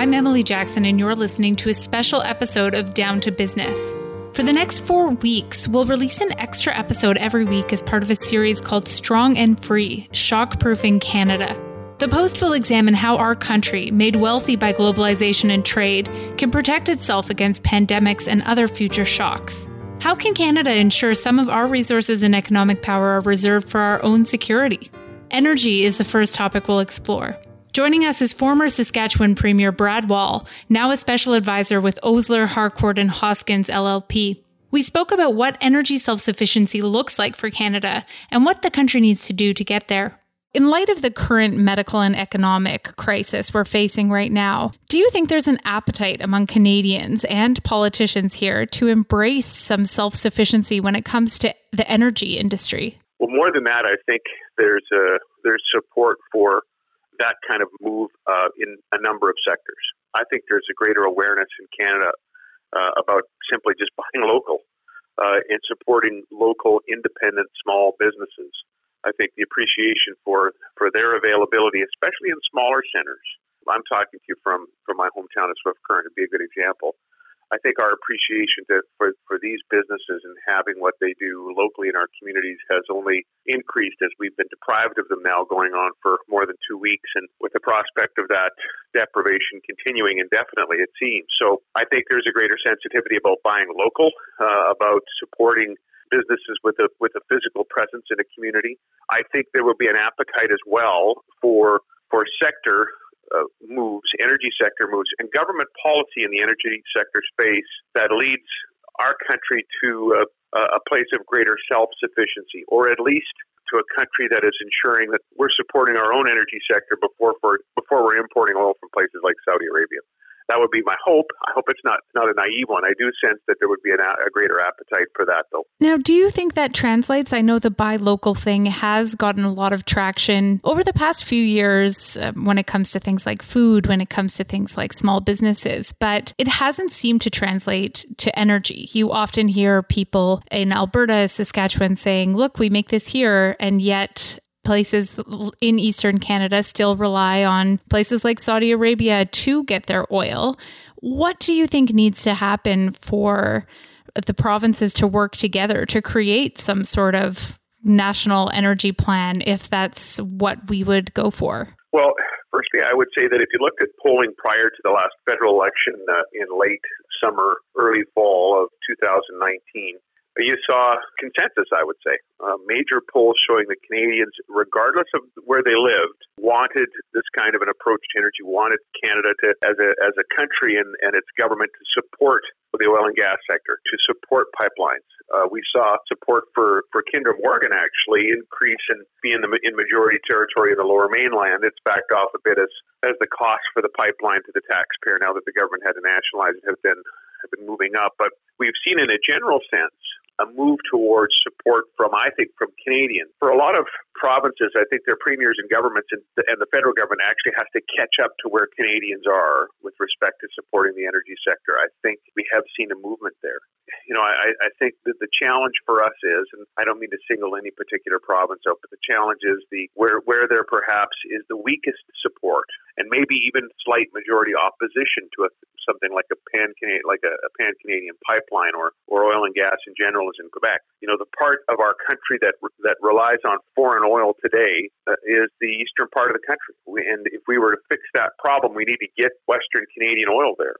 I'm Emily Jackson, and you're listening to a special episode of Down to Business. For the next four weeks, we'll release an extra episode every week as part of a series called Strong and Free Shockproofing Canada. The Post will examine how our country, made wealthy by globalization and trade, can protect itself against pandemics and other future shocks. How can Canada ensure some of our resources and economic power are reserved for our own security? Energy is the first topic we'll explore. Joining us is former Saskatchewan Premier Brad Wall, now a special advisor with Osler, Harcourt, and Hoskins LLP. We spoke about what energy self sufficiency looks like for Canada and what the country needs to do to get there. In light of the current medical and economic crisis we're facing right now, do you think there's an appetite among Canadians and politicians here to embrace some self sufficiency when it comes to the energy industry? Well, more than that, I think there's a, there's support for that kind of move uh, in a number of sectors. I think there's a greater awareness in Canada uh, about simply just buying local uh, and supporting local, independent, small businesses. I think the appreciation for for their availability, especially in smaller centers. I'm talking to you from from my hometown of Swift Current, to be a good example. I think our appreciation to, for, for these businesses and having what they do locally in our communities has only increased as we've been deprived of them now going on for more than two weeks. And with the prospect of that deprivation continuing indefinitely, it seems. So I think there's a greater sensitivity about buying local, uh, about supporting businesses with a with a physical presence in a community. I think there will be an appetite as well for for sector uh, moves, energy sector moves, and government policy in the energy sector space that leads our country to a, a place of greater self sufficiency, or at least to a country that is ensuring that we're supporting our own energy sector before for, before we're importing oil from places like Saudi Arabia that would be my hope. I hope it's not not a naive one. I do sense that there would be an, a greater appetite for that, though. Now, do you think that translates? I know the buy local thing has gotten a lot of traction over the past few years um, when it comes to things like food, when it comes to things like small businesses, but it hasn't seemed to translate to energy. You often hear people in Alberta, Saskatchewan saying, "Look, we make this here," and yet places in Eastern Canada still rely on places like Saudi Arabia to get their oil. What do you think needs to happen for the provinces to work together to create some sort of national energy plan if that's what we would go for? Well, firstly, I would say that if you looked at polling prior to the last federal election uh, in late summer, early fall of 2019, you saw consensus, I would say. Major polls showing that Canadians, regardless of where they lived, wanted this kind of an approach to energy, wanted Canada to, as a, as a country and, and its government to support the oil and gas sector, to support pipelines. Uh, we saw support for, for Kinder Morgan actually increase and be in the in majority territory in the lower mainland. It's backed off a bit as, as the cost for the pipeline to the taxpayer now that the government had to nationalize it have been have been moving up. But we've seen in a general sense a move towards support from, I think, from Canadians. For a lot of provinces, I think their premiers and governments and the, and the federal government actually has to catch up to where Canadians are with respect to supporting the energy sector. I think we have seen a movement there. You know, I, I think that the challenge for us is, and I don't mean to single any particular province out, but the challenge is the where where there perhaps is the weakest support and maybe even slight majority opposition to a, something like a pan like a, a pan Canadian pipeline or or oil and gas in general is in Quebec. You know, the part of our country that that relies on foreign oil today uh, is the eastern part of the country. And if we were to fix that problem, we need to get Western Canadian oil there.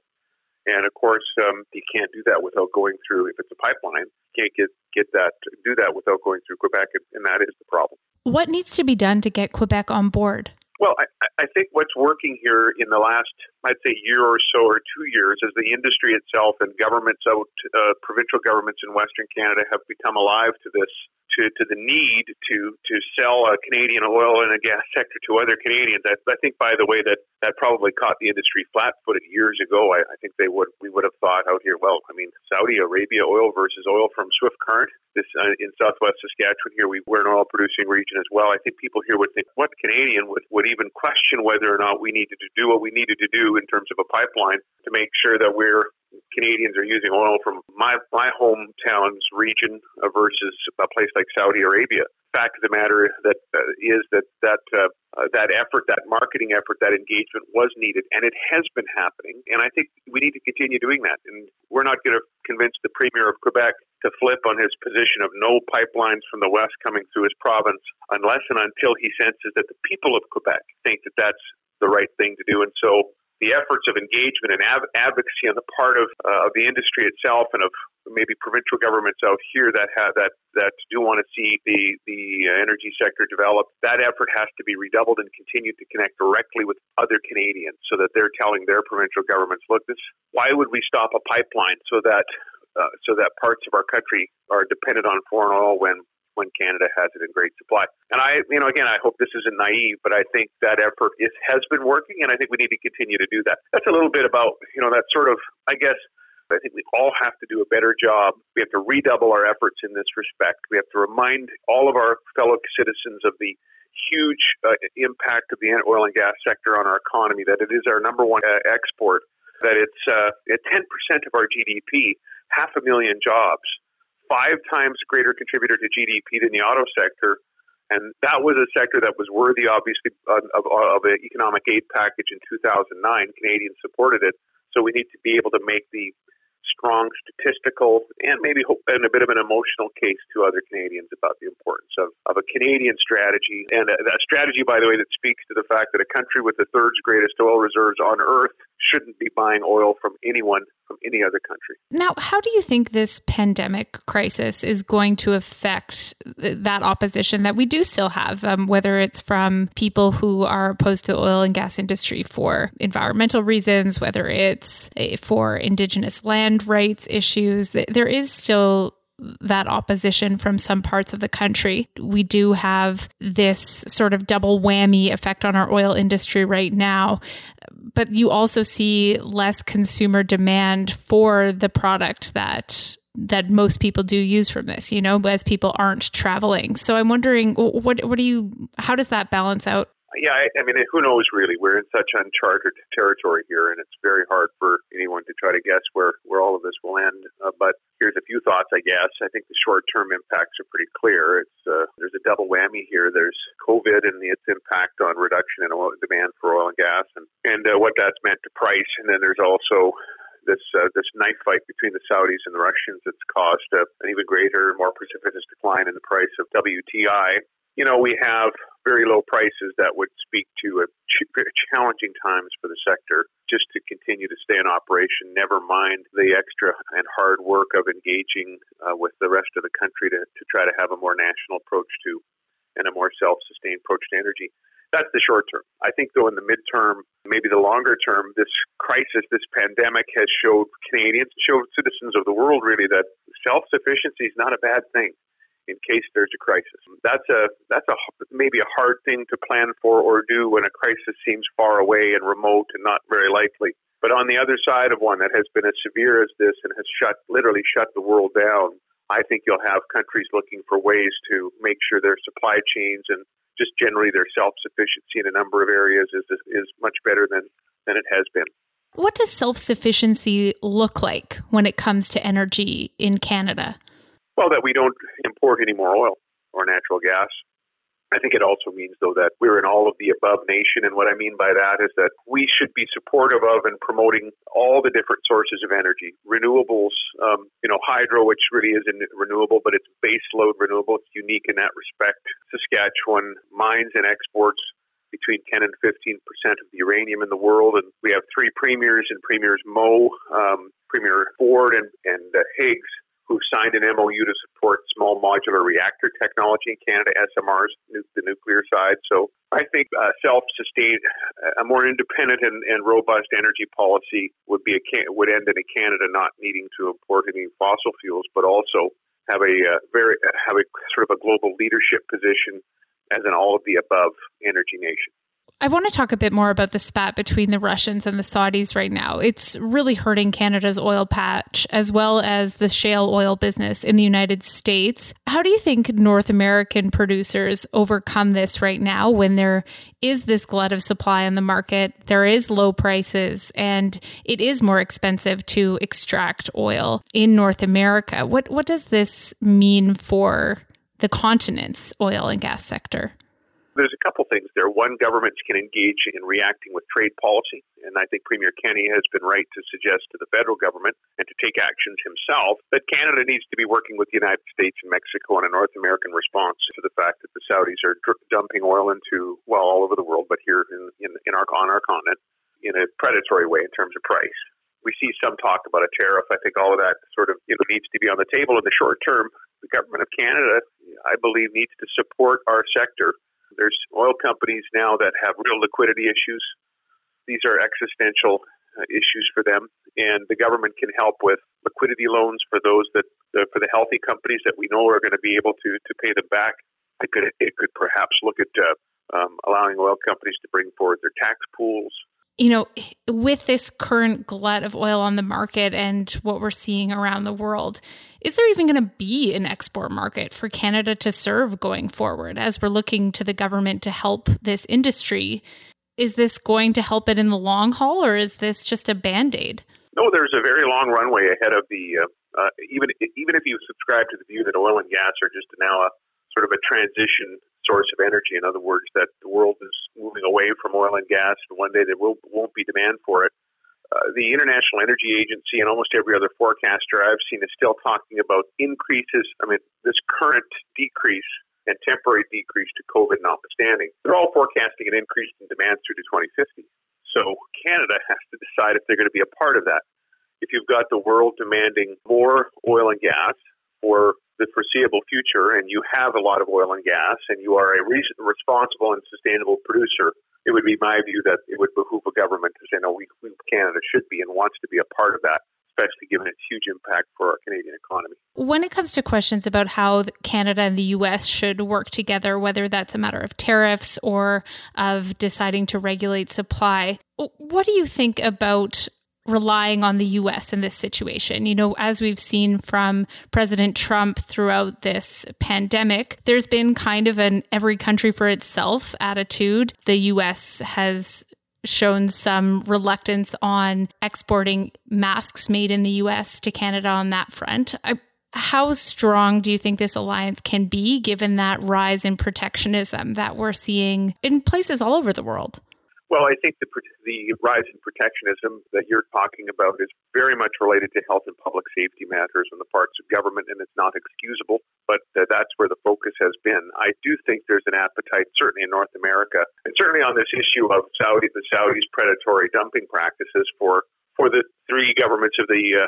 And of course, um, you can't do that without going through. If it's a pipeline, you can't get get that do that without going through Quebec, and that is the problem. What needs to be done to get Quebec on board? Well, I, I think what's working here in the last, I'd say, year or so or two years as the industry itself and governments out, uh, provincial governments in Western Canada have become alive to this to, to the need to to sell a Canadian oil and a gas sector to other Canadians. I, I think, by the way, that that probably caught the industry flat-footed years ago. I, I think they would we would have thought out here. Well, I mean, Saudi Arabia oil versus oil from Swift Current. This uh, in Southwest Saskatchewan here, we we're an oil-producing region as well. I think people here would think, what Canadian would would even question whether or not we needed to do what we needed to do in terms of a pipeline to make sure that we're Canadians are using oil from my my hometown's region versus a place like Saudi Arabia. Fact of the matter that uh, is that that uh, uh, that effort, that marketing effort, that engagement was needed, and it has been happening. And I think we need to continue doing that. And we're not going to convince the Premier of Quebec to flip on his position of no pipelines from the west coming through his province unless and until he senses that the people of Quebec think that that's the right thing to do. And so the efforts of engagement and av- advocacy on the part of, uh, of the industry itself and of maybe provincial governments out here that have that that do want to see the the energy sector develop. That effort has to be redoubled and continue to connect directly with other Canadians, so that they're telling their provincial governments, "Look, this why would we stop a pipeline so that uh, so that parts of our country are dependent on foreign oil when when Canada has it in great supply. And I, you know, again, I hope this isn't naive, but I think that effort is, has been working, and I think we need to continue to do that. That's a little bit about, you know, that sort of, I guess, I think we all have to do a better job. We have to redouble our efforts in this respect. We have to remind all of our fellow citizens of the huge uh, impact of the oil and gas sector on our economy, that it is our number one uh, export, that it's uh, at 10% of our GDP, half a million jobs five times greater contributor to GDP than the auto sector. And that was a sector that was worthy, obviously, of, of, an economic aid package in 2009. Canadians supported it. So we need to be able to make the strong statistical and maybe and a bit of an emotional case to other Canadians about the importance of, of a Canadian strategy and uh, a, a strategy, by the way, that speaks to the fact that a country with the third greatest oil reserves on earth shouldn't be buying oil from anyone from any other country. Now, how do you think this pandemic crisis is going to affect that opposition that we do still have, um, whether it's from people who are opposed to the oil and gas industry for environmental reasons, whether it's eh, for Indigenous land rights issues? There is still that opposition from some parts of the country. We do have this sort of double whammy effect on our oil industry right now. But you also see less consumer demand for the product that that most people do use from this, you know, as people aren't traveling. So I'm wondering what what do you how does that balance out? Yeah, I, I mean, who knows really? We're in such uncharted territory here, and it's very hard for anyone to try to guess where, where all of this will end. Uh, but here's a few thoughts, I guess. I think the short term impacts are pretty clear. It's uh, There's a double whammy here. There's COVID and its impact on reduction in oil demand for oil and gas and, and uh, what that's meant to price. And then there's also this uh, this knife fight between the Saudis and the Russians that's caused uh, an even greater, more precipitous decline in the price of WTI you know, we have very low prices that would speak to a ch- challenging times for the sector just to continue to stay in operation, never mind the extra and hard work of engaging uh, with the rest of the country to, to try to have a more national approach to and a more self sustained approach to energy. That's the short term. I think, though, in the midterm, maybe the longer term, this crisis, this pandemic has showed Canadians, showed citizens of the world really that self sufficiency is not a bad thing in case there's a crisis. That's a that's a maybe a hard thing to plan for or do when a crisis seems far away and remote and not very likely. But on the other side of one that has been as severe as this and has shut literally shut the world down, I think you'll have countries looking for ways to make sure their supply chains and just generally their self sufficiency in a number of areas is is much better than than it has been. What does self sufficiency look like when it comes to energy in Canada? Well, that we don't import any more oil or natural gas. I think it also means, though, that we're an all of the above nation. And what I mean by that is that we should be supportive of and promoting all the different sources of energy. Renewables, um, you know, hydro, which really isn't renewable, but it's base load renewable. It's unique in that respect. Saskatchewan mines and exports between 10 and 15 percent of the uranium in the world. And we have three premiers and premiers Moe, um, Premier Ford, and, and uh, Higgs who signed an MOU to support small modular reactor technology in Canada, SMRs, the nuclear side. So I think uh, self-sustained, a more independent and, and, robust energy policy would be a would end in a Canada not needing to import any fossil fuels, but also have a uh, very have a sort of a global leadership position as an all of the above energy nation. I want to talk a bit more about the spat between the Russians and the Saudis right now. It's really hurting Canada's oil patch as well as the shale oil business in the United States. How do you think North American producers overcome this right now when there is this glut of supply on the market? There is low prices and it is more expensive to extract oil in North America. What what does this mean for the continent's oil and gas sector? There's a couple things there. One, governments can engage in reacting with trade policy, and I think Premier Kenney has been right to suggest to the federal government and to take actions himself that Canada needs to be working with the United States and Mexico on a North American response to the fact that the Saudis are dumping oil into well all over the world, but here in, in, in our on our continent in a predatory way in terms of price. We see some talk about a tariff. I think all of that sort of you know needs to be on the table in the short term. The government of Canada, I believe, needs to support our sector there's oil companies now that have real liquidity issues. These are existential uh, issues for them, and the government can help with liquidity loans for those that uh, for the healthy companies that we know are going to be able to to pay them back. It could it could perhaps look at uh, um, allowing oil companies to bring forward their tax pools you know, with this current glut of oil on the market and what we're seeing around the world, is there even going to be an export market for Canada to serve going forward as we're looking to the government to help this industry? Is this going to help it in the long haul or is this just a band aid? No, there's a very long runway ahead of the. Uh, uh, even even if you subscribe to the view that oil and gas are just now a sort of a transition source of energy. In other words, that the world is moving away from oil and gas, and one day there will, won't be demand for it. Uh, the International Energy Agency and almost every other forecaster I've seen is still talking about increases. I mean, this current decrease and temporary decrease to COVID notwithstanding, they're all forecasting an increase in demand through to 2050. So Canada has to decide if they're going to be a part of that. If you've got the world demanding more oil and gas for the foreseeable future and you have a lot of oil and gas and you are a re- responsible and sustainable producer, it would be my view that it would behoove a government to say, no, we, we Canada should be and wants to be a part of that especially given its huge impact for our Canadian economy. When it comes to questions about how Canada and the US should work together, whether that's a matter of tariffs or of deciding to regulate supply, what do you think about relying on the US in this situation. You know, as we've seen from President Trump throughout this pandemic, there's been kind of an every country for itself attitude. The US has shown some reluctance on exporting masks made in the US to Canada on that front. I, how strong do you think this alliance can be given that rise in protectionism that we're seeing in places all over the world? Well, I think the, the rise in protectionism that you're talking about is very much related to health and public safety matters on the parts of government, and it's not excusable, but uh, that's where the focus has been. I do think there's an appetite, certainly in North America, and certainly on this issue of Saudi, the Saudis' predatory dumping practices for, for the three governments of the uh,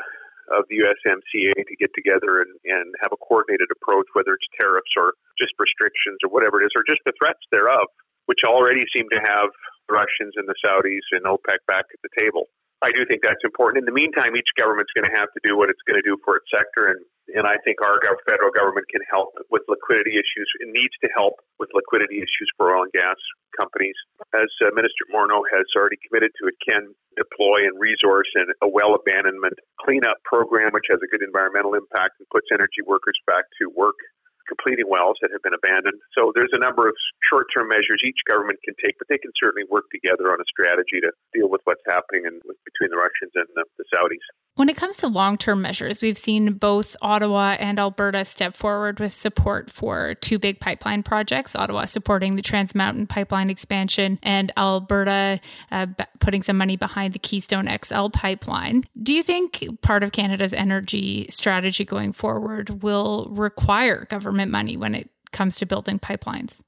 of the USMCA to get together and, and have a coordinated approach, whether it's tariffs or just restrictions or whatever it is, or just the threats thereof, which already seem to have the Russians and the Saudis and OPEC back at the table. I do think that's important. In the meantime, each government's going to have to do what it's going to do for its sector, and and I think our federal government can help with liquidity issues. It needs to help with liquidity issues for oil and gas companies. As uh, Minister Morneau has already committed to, it can deploy and resource in a well abandonment cleanup program, which has a good environmental impact and puts energy workers back to work completing wells that have been abandoned. So there's a number of short term measures each government can take, but they can certainly work together on a strategy to deal with what's happening in, between the Russians and the, the Saudis. When it comes to long term measures, we've seen both Ottawa and Alberta step forward with support for two big pipeline projects Ottawa supporting the Trans Mountain pipeline expansion, and Alberta uh, putting some money behind the Keystone XL pipeline. Do you think part of Canada's energy strategy going forward will require government money when it comes to building pipelines?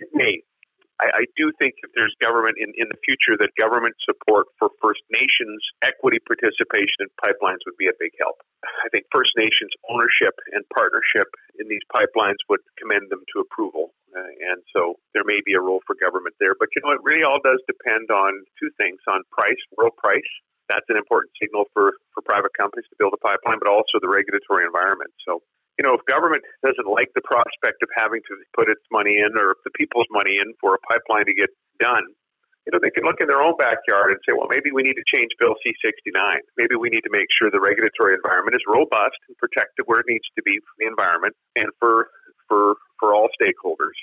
It. I, I do think if there's government in, in the future, that government support for First Nations equity participation in pipelines would be a big help. I think First Nations ownership and partnership in these pipelines would commend them to approval. Uh, and so there may be a role for government there. But you know, it really all does depend on two things on price, world price. That's an important signal for, for private companies to build a pipeline, but also the regulatory environment. So you know, if government doesn't like the prospect of having to put its money in or the people's money in for a pipeline to get done, you know, they can look in their own backyard and say, well, maybe we need to change Bill C 69. Maybe we need to make sure the regulatory environment is robust and protected where it needs to be for the environment and for, for, for all stakeholders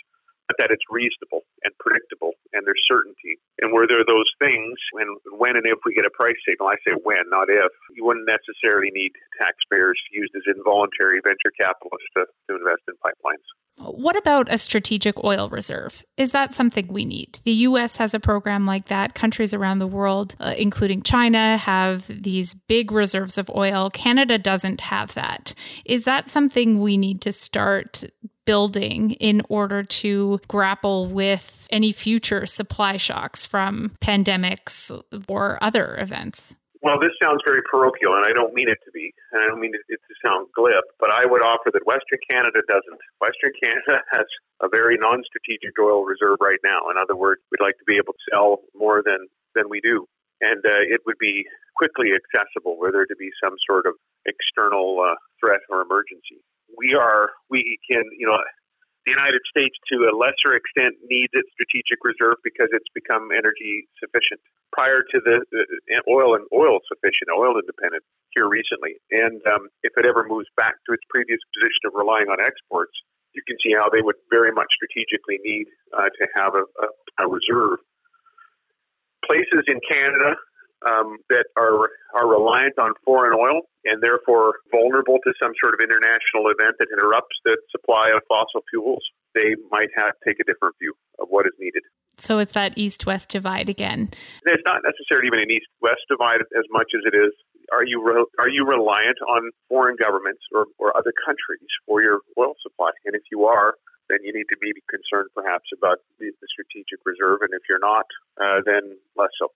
but that it's reasonable and predictable and there's certainty. And where there are those things, when, when and if we get a price signal, I say when, not if, you wouldn't necessarily need taxpayers used as involuntary venture capitalists to, to invest in pipelines. What about a strategic oil reserve? Is that something we need? The US has a program like that. Countries around the world, uh, including China, have these big reserves of oil. Canada doesn't have that. Is that something we need to start building in order to grapple with any future supply shocks from pandemics or other events? Well, this sounds very parochial, and I don't mean it to be, and I don't mean it, to sound glib, but I would offer that Western Canada doesn't. Western Canada has a very non strategic oil reserve right now. In other words, we'd like to be able to sell more than, than we do. And uh, it would be quickly accessible were there to be some sort of external uh, threat or emergency we are we can you know the United States to a lesser extent needs its strategic reserve because it's become energy sufficient. Prior to the, the oil and oil sufficient oil independent here recently. And um, if it ever moves back to its previous position of relying on exports you can see how they would very much strategically need uh, to have a, a, a reserve. Places in Canada um, that are are reliant on foreign oil and therefore vulnerable to some sort of international event that interrupts the supply of fossil fuels, they might have take a different view of what is needed. So it's that east-west divide again. It's not necessarily even an east-west divide as much as it is. Are you re- are you reliant on foreign governments or, or other countries for your oil supply? And if you are, then you need to be concerned perhaps about the, the strategic reserve. And if you're not, uh, then less so.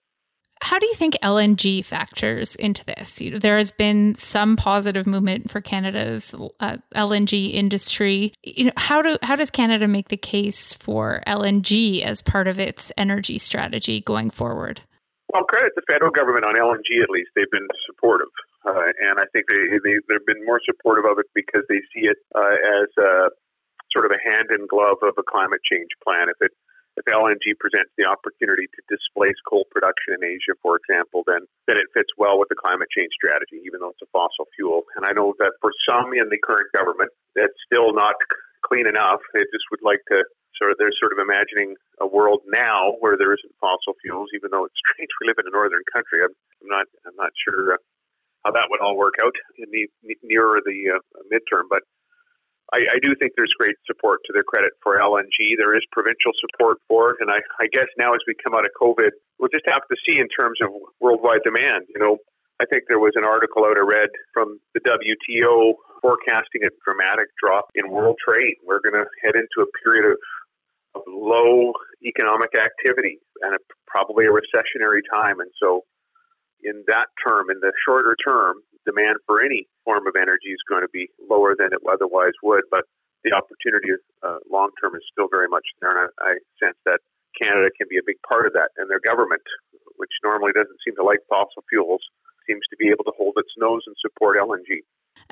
How do you think LNG factors into this? You know, there has been some positive movement for Canada's uh, LNG industry. You know, how do how does Canada make the case for LNG as part of its energy strategy going forward? Well, credit the federal government on LNG. At least they've been supportive, uh, and I think they, they they've been more supportive of it because they see it uh, as a sort of a hand in glove of a climate change plan. If it if LNG presents the opportunity to displace coal production in Asia, for example, then then it fits well with the climate change strategy, even though it's a fossil fuel. And I know that for some in the current government, that's still not clean enough. They just would like to sort of they're sort of imagining a world now where there isn't fossil fuels, even though it's strange we live in a northern country. I'm, I'm not I'm not sure uh, how that would all work out in the nearer the uh, midterm, but I, I, do think there's great support to their credit for LNG. There is provincial support for it, and I, I, guess now as we come out of COVID, we'll just have to see in terms of worldwide demand. You know, I think there was an article out I read from the WTO forecasting a dramatic drop in world trade. We're going to head into a period of, of low economic activity and a, probably a recessionary time, and so in that term, in the shorter term, demand for any form of energy is going to be lower than it otherwise would. But the opportunity uh, long term is still very much there, and I, I sense that Canada can be a big part of that. And their government, which normally doesn't seem to like fossil fuels, seems to be able to hold its nose and support LNG.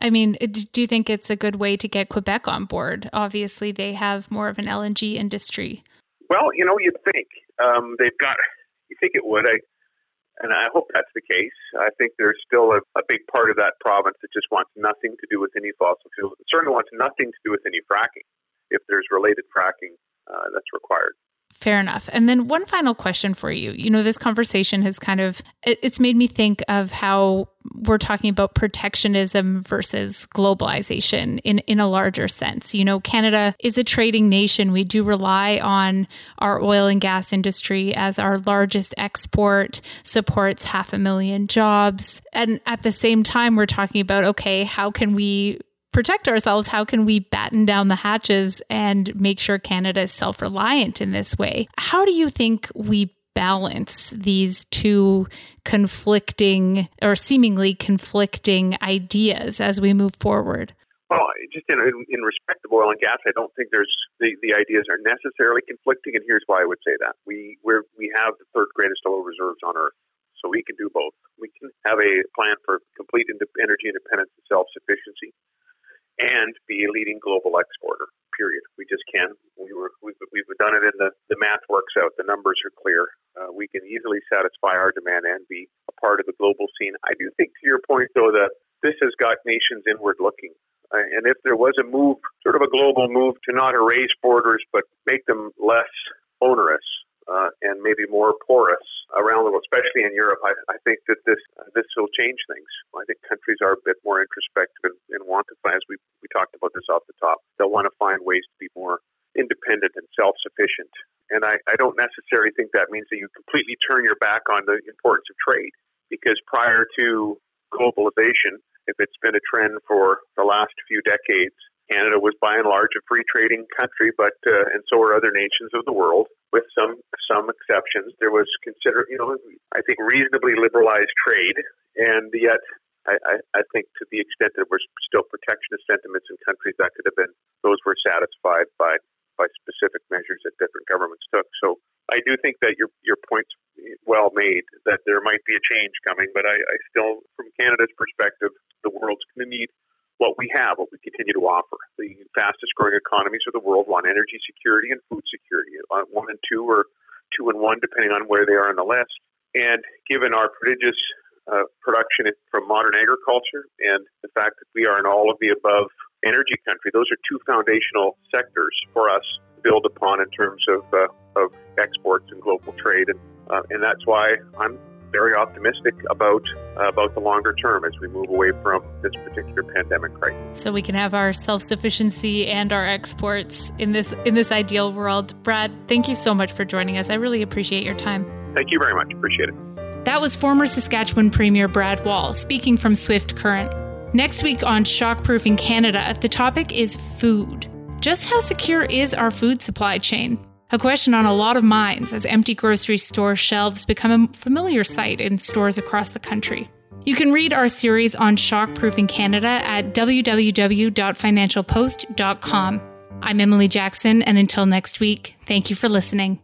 I mean, do you think it's a good way to get Quebec on board? Obviously, they have more of an LNG industry. Well, you know, you'd think um, they've got. You think it would. I and I hope that's the case. I think there's still a, a, big part of that province that just wants nothing to do with any fossil fuels. It certainly wants nothing to do with any fracking if there's related fracking uh, that's required. Fair enough. And then one final question for you. You know, this conversation has kind of it's made me think of how we're talking about protectionism versus globalization in in a larger sense. You know, Canada is a trading nation. We do rely on our oil and gas industry as our largest export, supports half a million jobs. And at the same time we're talking about okay, how can we protect ourselves, how can we batten down the hatches and make sure Canada is self reliant in this way? How do you think we balance these two conflicting or seemingly conflicting ideas as we move forward? Well, just in, in respect of oil and gas, I don't think there's the, the ideas are necessarily conflicting, and here's why I would say that we we we have the third greatest oil reserves on Earth, so we can do both. We can have a plan for complete energy independence and self sufficiency, and be a leading global exporter. Period. We just can. We were we've, we've done it, and the the math works out. The numbers are clear. Uh, we can easily satisfy our demand and be a part of the global scene. I do think, to your point, though, that this has got nations inward looking. Uh, and if there was a move, sort of a global move to not erase borders but make them less onerous uh, and maybe more porous around the world, especially in Europe, I, I think that this uh, this will change things. I think countries are a bit more introspective and, and want to find, as we we talked about this off the top, they'll want to find ways to be more independent and self-sufficient. And I, I don't necessarily think that means that you completely turn your back on the importance of trade, because prior to globalization, if it's been a trend for the last few decades. Canada was by and large a free trading country, but uh, and so are other nations of the world, with some some exceptions. There was consider you know I think reasonably liberalized trade, and yet I, I, I think to the extent that we're still protectionist sentiments in countries that could have been those were satisfied by by specific measures that different governments took. So I do think that your your point's well made that there might be a change coming, but I, I still, from Canada's perspective, the world's going to need what we have, what we continue to offer. The fastest growing economies of the world want energy security and food security. Uh, one and two, or two and one, depending on where they are on the list. And given our prodigious uh, production from modern agriculture and the fact that we are an all of the above energy country, those are two foundational sectors for us to build upon in terms of uh, of exports and global trade, and uh, and that's why I'm very optimistic about uh, about the longer term as we move away from this particular pandemic crisis. So we can have our self sufficiency and our exports in this in this ideal world. Brad, thank you so much for joining us. I really appreciate your time. Thank you very much. Appreciate it. That was former Saskatchewan Premier Brad Wall speaking from Swift Current. Next week on Shockproofing Canada, the topic is food. Just how secure is our food supply chain? A question on a lot of minds as empty grocery store shelves become a familiar sight in stores across the country. You can read our series on shockproofing Canada at www.financialpost.com. I'm Emily Jackson, and until next week, thank you for listening.